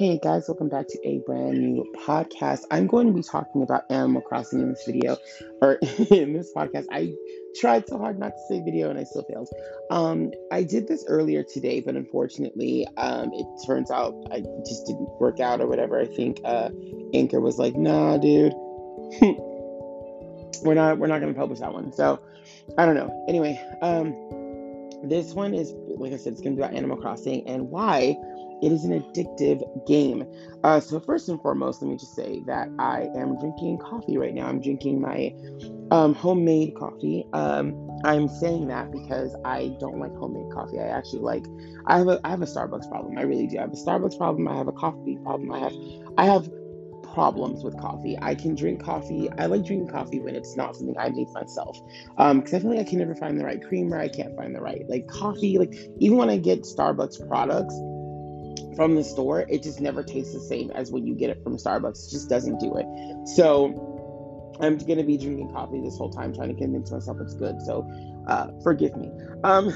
Hey guys, welcome back to a brand new podcast. I'm going to be talking about Animal Crossing in this video, or in this podcast. I tried so hard not to say video and I still failed. Um, I did this earlier today, but unfortunately, um, it turns out I just didn't work out or whatever. I think uh, Anchor was like, "Nah, dude, we're not we're not going to publish that one." So I don't know. Anyway, um, this one is like I said, it's going to be about Animal Crossing and why it is an addictive game. Uh, so, first and foremost, let me just say that I am drinking coffee right now. I'm drinking my um, homemade coffee. Um, I'm saying that because I don't like homemade coffee. I actually like. I have a I have a Starbucks problem. I really do. I have a Starbucks problem. I have a coffee problem. I have I have problems with coffee. I can drink coffee. I like drinking coffee when it's not something I make myself. Um, because I feel like I can never find the right creamer. I can't find the right like coffee. Like even when I get Starbucks products, from the store, it just never tastes the same as when you get it from Starbucks. It just doesn't do it. So I'm gonna be drinking coffee this whole time, trying to convince myself it's good. So uh, forgive me. Um,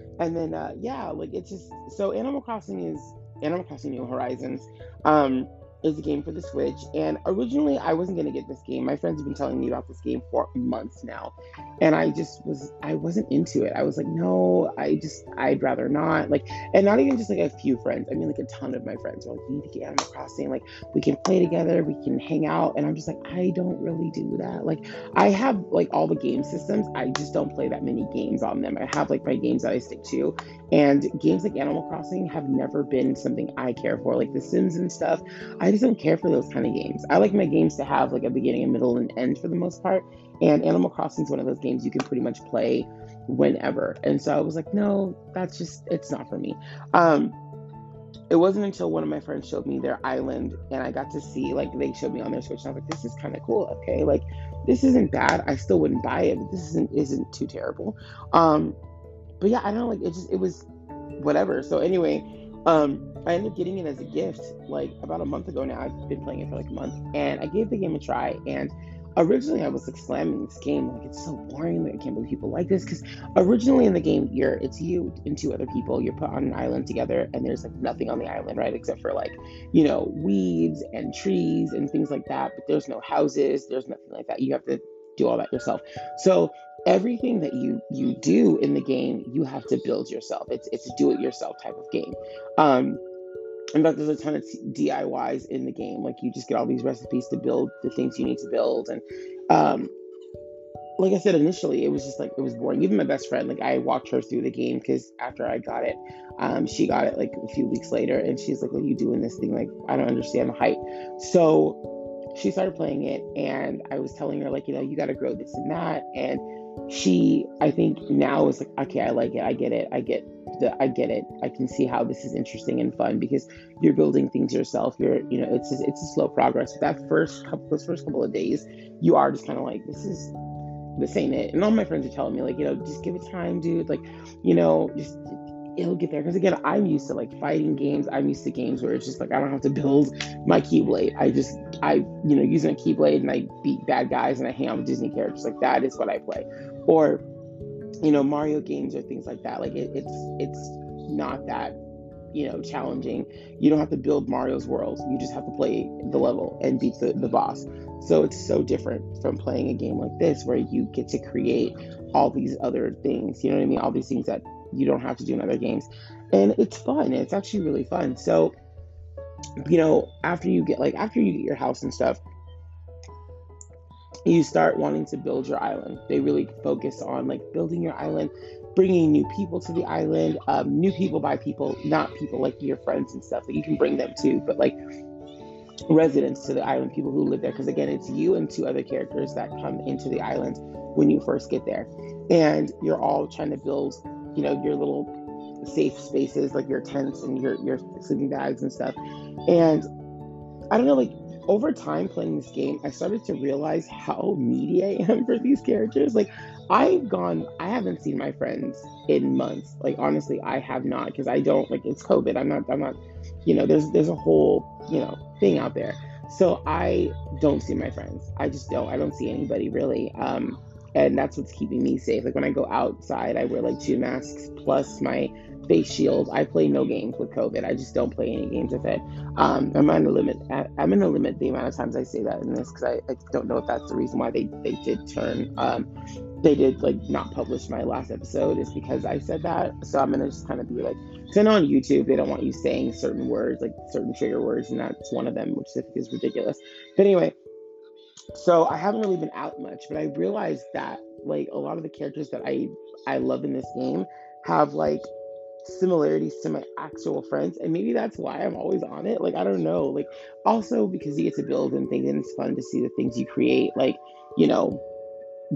and then uh, yeah, like it's just so Animal Crossing is Animal Crossing New Horizons. Um, is a game for the Switch. And originally, I wasn't gonna get this game. My friends have been telling me about this game for months now, and I just was I wasn't into it. I was like, no, I just I'd rather not. Like, and not even just like a few friends. I mean, like a ton of my friends were like, we need to get Animal Crossing. Like, we can play together, we can hang out. And I'm just like, I don't really do that. Like, I have like all the game systems. I just don't play that many games on them. I have like my games that I stick to, and games like Animal Crossing have never been something I care for. Like The Sims and stuff. I just don't care for those kind of games. I like my games to have like a beginning, a middle, and end for the most part. And Animal Crossing is one of those games you can pretty much play whenever. And so I was like, no, that's just it's not for me. Um, it wasn't until one of my friends showed me their island and I got to see like they showed me on their Switch and I was like, this is kind of cool. Okay, like this isn't bad. I still wouldn't buy it, but this isn't isn't too terrible. Um, but yeah, I don't know, like it just it was whatever. So anyway, um, I ended up getting it as a gift like about a month ago now. I've been playing it for like a month, and I gave the game a try. And originally, I was like slamming this game, like it's so boring. Like I can't believe people like this. Because originally in the game, you're it's you and two other people. You're put on an island together, and there's like nothing on the island, right, except for like you know weeds and trees and things like that. But there's no houses. There's nothing like that. You have to do all that yourself. So everything that you you do in the game, you have to build yourself. It's it's a do it yourself type of game. Um, in fact, there's a ton of DIYs in the game. Like you just get all these recipes to build the things you need to build, and um, like I said initially, it was just like it was boring. Even my best friend, like I walked her through the game because after I got it, um, she got it like a few weeks later, and she's like, "What are you doing this thing? Like I don't understand the hype." So she started playing it, and I was telling her like, you know, you got to grow this and that, and she, I think now is like, okay, I like it, I get it, I get the I get it. I can see how this is interesting and fun because you're building things yourself. You're you know it's it's a slow progress. That first couple those first couple of days, you are just kind of like this is this ain't it. And all my friends are telling me like you know just give it time, dude. Like you know just it'll get there because again i'm used to like fighting games i'm used to games where it's just like i don't have to build my keyblade i just i you know using a keyblade and i beat bad guys and i hang out with disney characters like that is what i play or you know Mario games or things like that. Like it, it's it's not that you know challenging. You don't have to build Mario's world. You just have to play the level and beat the, the boss. So it's so different from playing a game like this where you get to create all these other things. You know what I mean? All these things that you don't have to do in other games. And it's fun. It's actually really fun. So, you know, after you get like after you get your house and stuff, you start wanting to build your island. They really focus on like building your island, bringing new people to the island, um, new people by people, not people like your friends and stuff that you can bring them to, but like residents to the island, people who live there. Because again, it's you and two other characters that come into the island when you first get there, and you're all trying to build, you know, your little safe spaces like your tents and your your sleeping bags and stuff. And I don't know, like over time playing this game, I started to realize how needy I am for these characters. Like, I've gone, I haven't seen my friends in months. Like, honestly, I have not because I don't like it's COVID. I'm not, I'm not, you know, there's there's a whole, you know, thing out there. So I don't see my friends. I just don't. I don't see anybody really. Um, and that's what's keeping me safe. Like when I go outside, I wear like two masks plus my face shield. I play no games with COVID. I just don't play any games with it. Um, I'm going to limit. I'm to limit the amount of times I say that in this because I, I, don't know if that's the reason why they they did turn. Um, they did like not publish my last episode is because I said that. So I'm gonna just kind of be like, because on YouTube they don't want you saying certain words, like certain trigger words, and that's one of them, which I think is ridiculous. But anyway, so I haven't really been out much, but I realized that like a lot of the characters that I I love in this game have like similarities to my actual friends and maybe that's why i'm always on it like i don't know like also because you get to build and things and it's fun to see the things you create like you know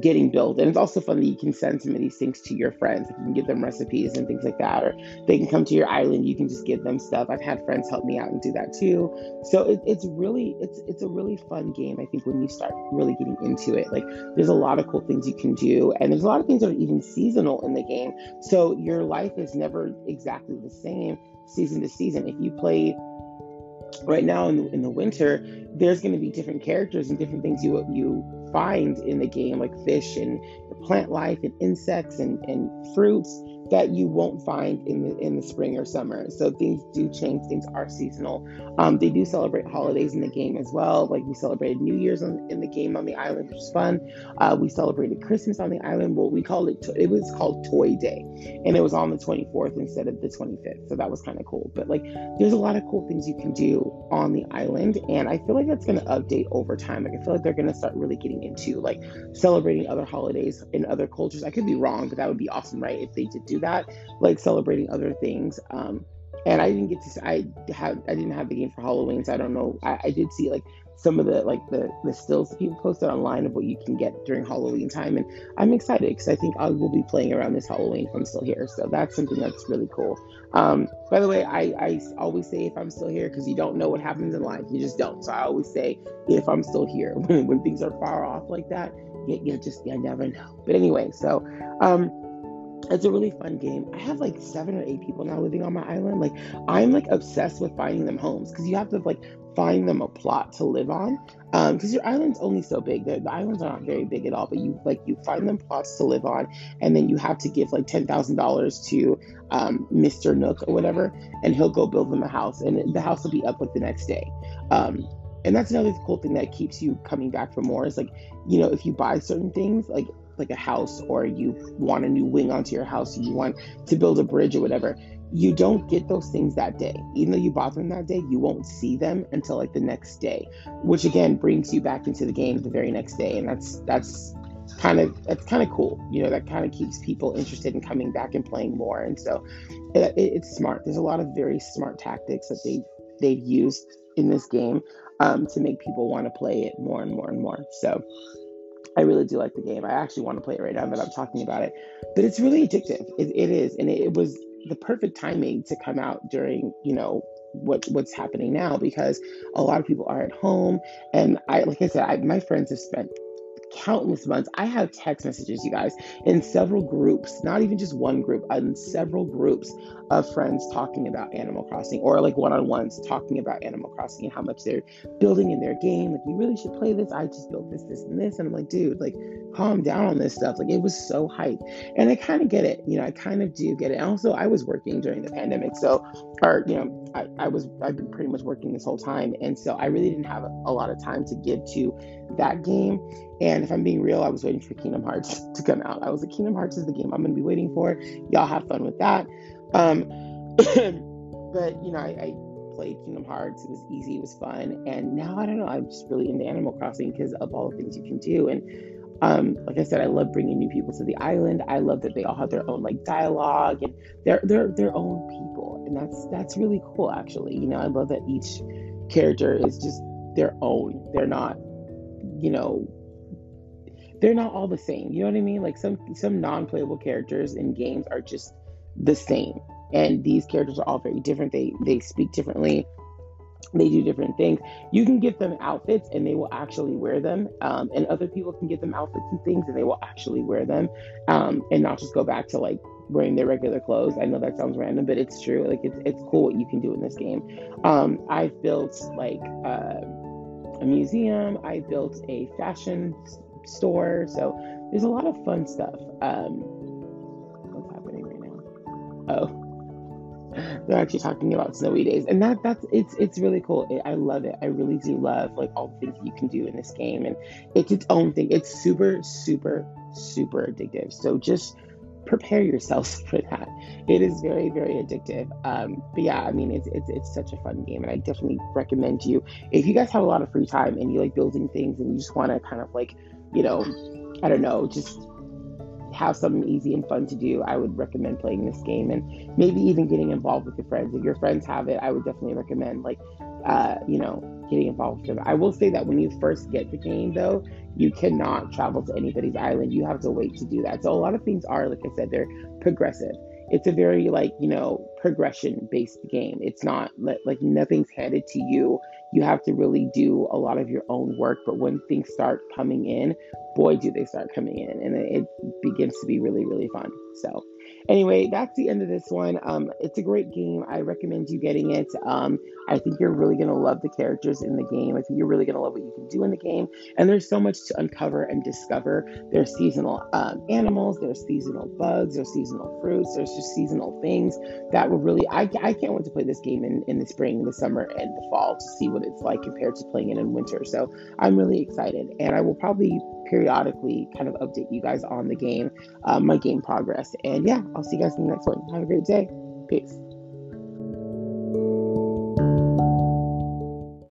getting built. And it's also fun that you can send some of these things to your friends. Like you can give them recipes and things like that, or they can come to your island. You can just give them stuff. I've had friends help me out and do that too. So it, it's really it's it's a really fun game. I think when you start really getting into it, like there's a lot of cool things you can do, and there's a lot of things that are even seasonal in the game. So your life is never exactly the same season to season. If you play right now in the, in the winter, there's going to be different characters and different things you you find in the game, like fish and plant life and insects and, and fruits that you won't find in the in the spring or summer. So things do change. Things are seasonal. Um, they do celebrate holidays in the game as well. Like we celebrated New Year's on, in the game on the island, which was fun. Uh, we celebrated Christmas on the island. Well, we called it. It was called Toy Day, and it was on the 24th instead of the 25th. So that was kind of cool. But like, there's a lot of cool things you can do on the island, and I feel like that's going to update over time. Like I feel like they're going to start really getting into like celebrating other holidays in other cultures. I could be wrong, but that would be awesome, right? If they did do that, like celebrating other things. Um, and I didn't get to. I have. I didn't have the game for Halloween, so I don't know. I, I did see like some of the like the the stills people posted online of what you can get during Halloween time, and I'm excited because I think I will be playing around this Halloween if I'm still here. So that's something that's really cool. Um, by the way, I, I always say if I'm still here because you don't know what happens in life, you just don't. So I always say if I'm still here when, when things are far off like that, you, you just you never know. But anyway, so um, it's a really fun game. I have like seven or eight people now living on my island. Like I'm like obsessed with finding them homes because you have to like find them a plot to live on. Um, because your island's only so big. The, the islands are not very big at all, but you like you find them plots to live on, and then you have to give like ten thousand dollars to um, Mr. Nook or whatever, and he'll go build them a house, and the house will be up like the next day. Um, and that's another cool thing that keeps you coming back for more. Is like, you know, if you buy certain things, like like a house or you want a new wing onto your house, you want to build a bridge or whatever, you don't get those things that day. Even though you bought them that day, you won't see them until like the next day, which again brings you back into the game the very next day. And that's that's kind of that's kind of cool. You know, that kind of keeps people interested in coming back and playing more. And so it, it's smart. There's a lot of very smart tactics that they they've used in this game um, to make people want to play it more and more and more. So I really do like the game. I actually want to play it right now that I'm talking about it. But it's really addictive. it, it is, and it, it was the perfect timing to come out during you know what what's happening now because a lot of people are at home and I like I said I, my friends have spent countless months. I have text messages, you guys, in several groups, not even just one group, in several groups of friends talking about Animal Crossing or like one on ones talking about Animal Crossing and how much they're building in their game. Like, you really should play this. I just built this, this, and this. And I'm like, dude, like, calm down on this stuff. Like, it was so hype. And I kind of get it. You know, I kind of do get it. Also, I was working during the pandemic. So, or, you know, I, I was, I've been pretty much working this whole time. And so I really didn't have a, a lot of time to give to that game. And if I'm being real, I was waiting for Kingdom Hearts to come out. I was like, Kingdom Hearts is the game I'm going to be waiting for. Y'all have fun with that. Um, but you know, I, I, played Kingdom Hearts. It was easy, it was fun, and now I don't know. I'm just really into Animal Crossing because of all the things you can do. And um, like I said, I love bringing new people to the island. I love that they all have their own like dialogue and they're they're their own people, and that's that's really cool. Actually, you know, I love that each character is just their own. They're not, you know, they're not all the same. You know what I mean? Like some some non-playable characters in games are just the same. And these characters are all very different. They they speak differently. They do different things. You can give them outfits and they will actually wear them. Um, and other people can give them outfits and things and they will actually wear them um, and not just go back to like wearing their regular clothes. I know that sounds random, but it's true. Like it's, it's cool what you can do in this game. Um, I've built like uh, a museum. I built a fashion store. So there's a lot of fun stuff. Um, what's happening right now? Oh they're actually talking about snowy days. And that that's it's it's really cool. It, i love it. I really do love like all the things you can do in this game. And it's its own thing. It's super super super addictive. So just prepare yourselves for that. It is very very addictive. Um but yeah i mean it's it's, it's such a fun game and i definitely recommend you. If you guys have a lot of free time and you like building things and you just want to kind of like you know i don't know just have something easy and fun to do, I would recommend playing this game and maybe even getting involved with your friends. If your friends have it, I would definitely recommend like, uh, you know, getting involved with them. I will say that when you first get the game, though, you cannot travel to anybody's island. You have to wait to do that. So a lot of things are, like I said, they're progressive. It's a very like you know progression based game. It's not like nothing's handed to you. You have to really do a lot of your own work. But when things start coming in, boy, do they start coming in, and it begins to be really, really fun. So, anyway, that's the end of this one. Um, it's a great game. I recommend you getting it. Um, I think you're really going to love the characters in the game. I think you're really going to love what you can do in the game. And there's so much to uncover and discover. There's seasonal um, animals, there's seasonal bugs, there's seasonal fruits, there's just seasonal things that will really, I, I can't wait to play this game in, in the spring, the summer, and the fall to see what it's like compared to playing it in winter. So I'm really excited. And I will probably periodically kind of update you guys on the game, uh, my game progress. And yeah, I'll see you guys in the next one. Have a great day. Peace.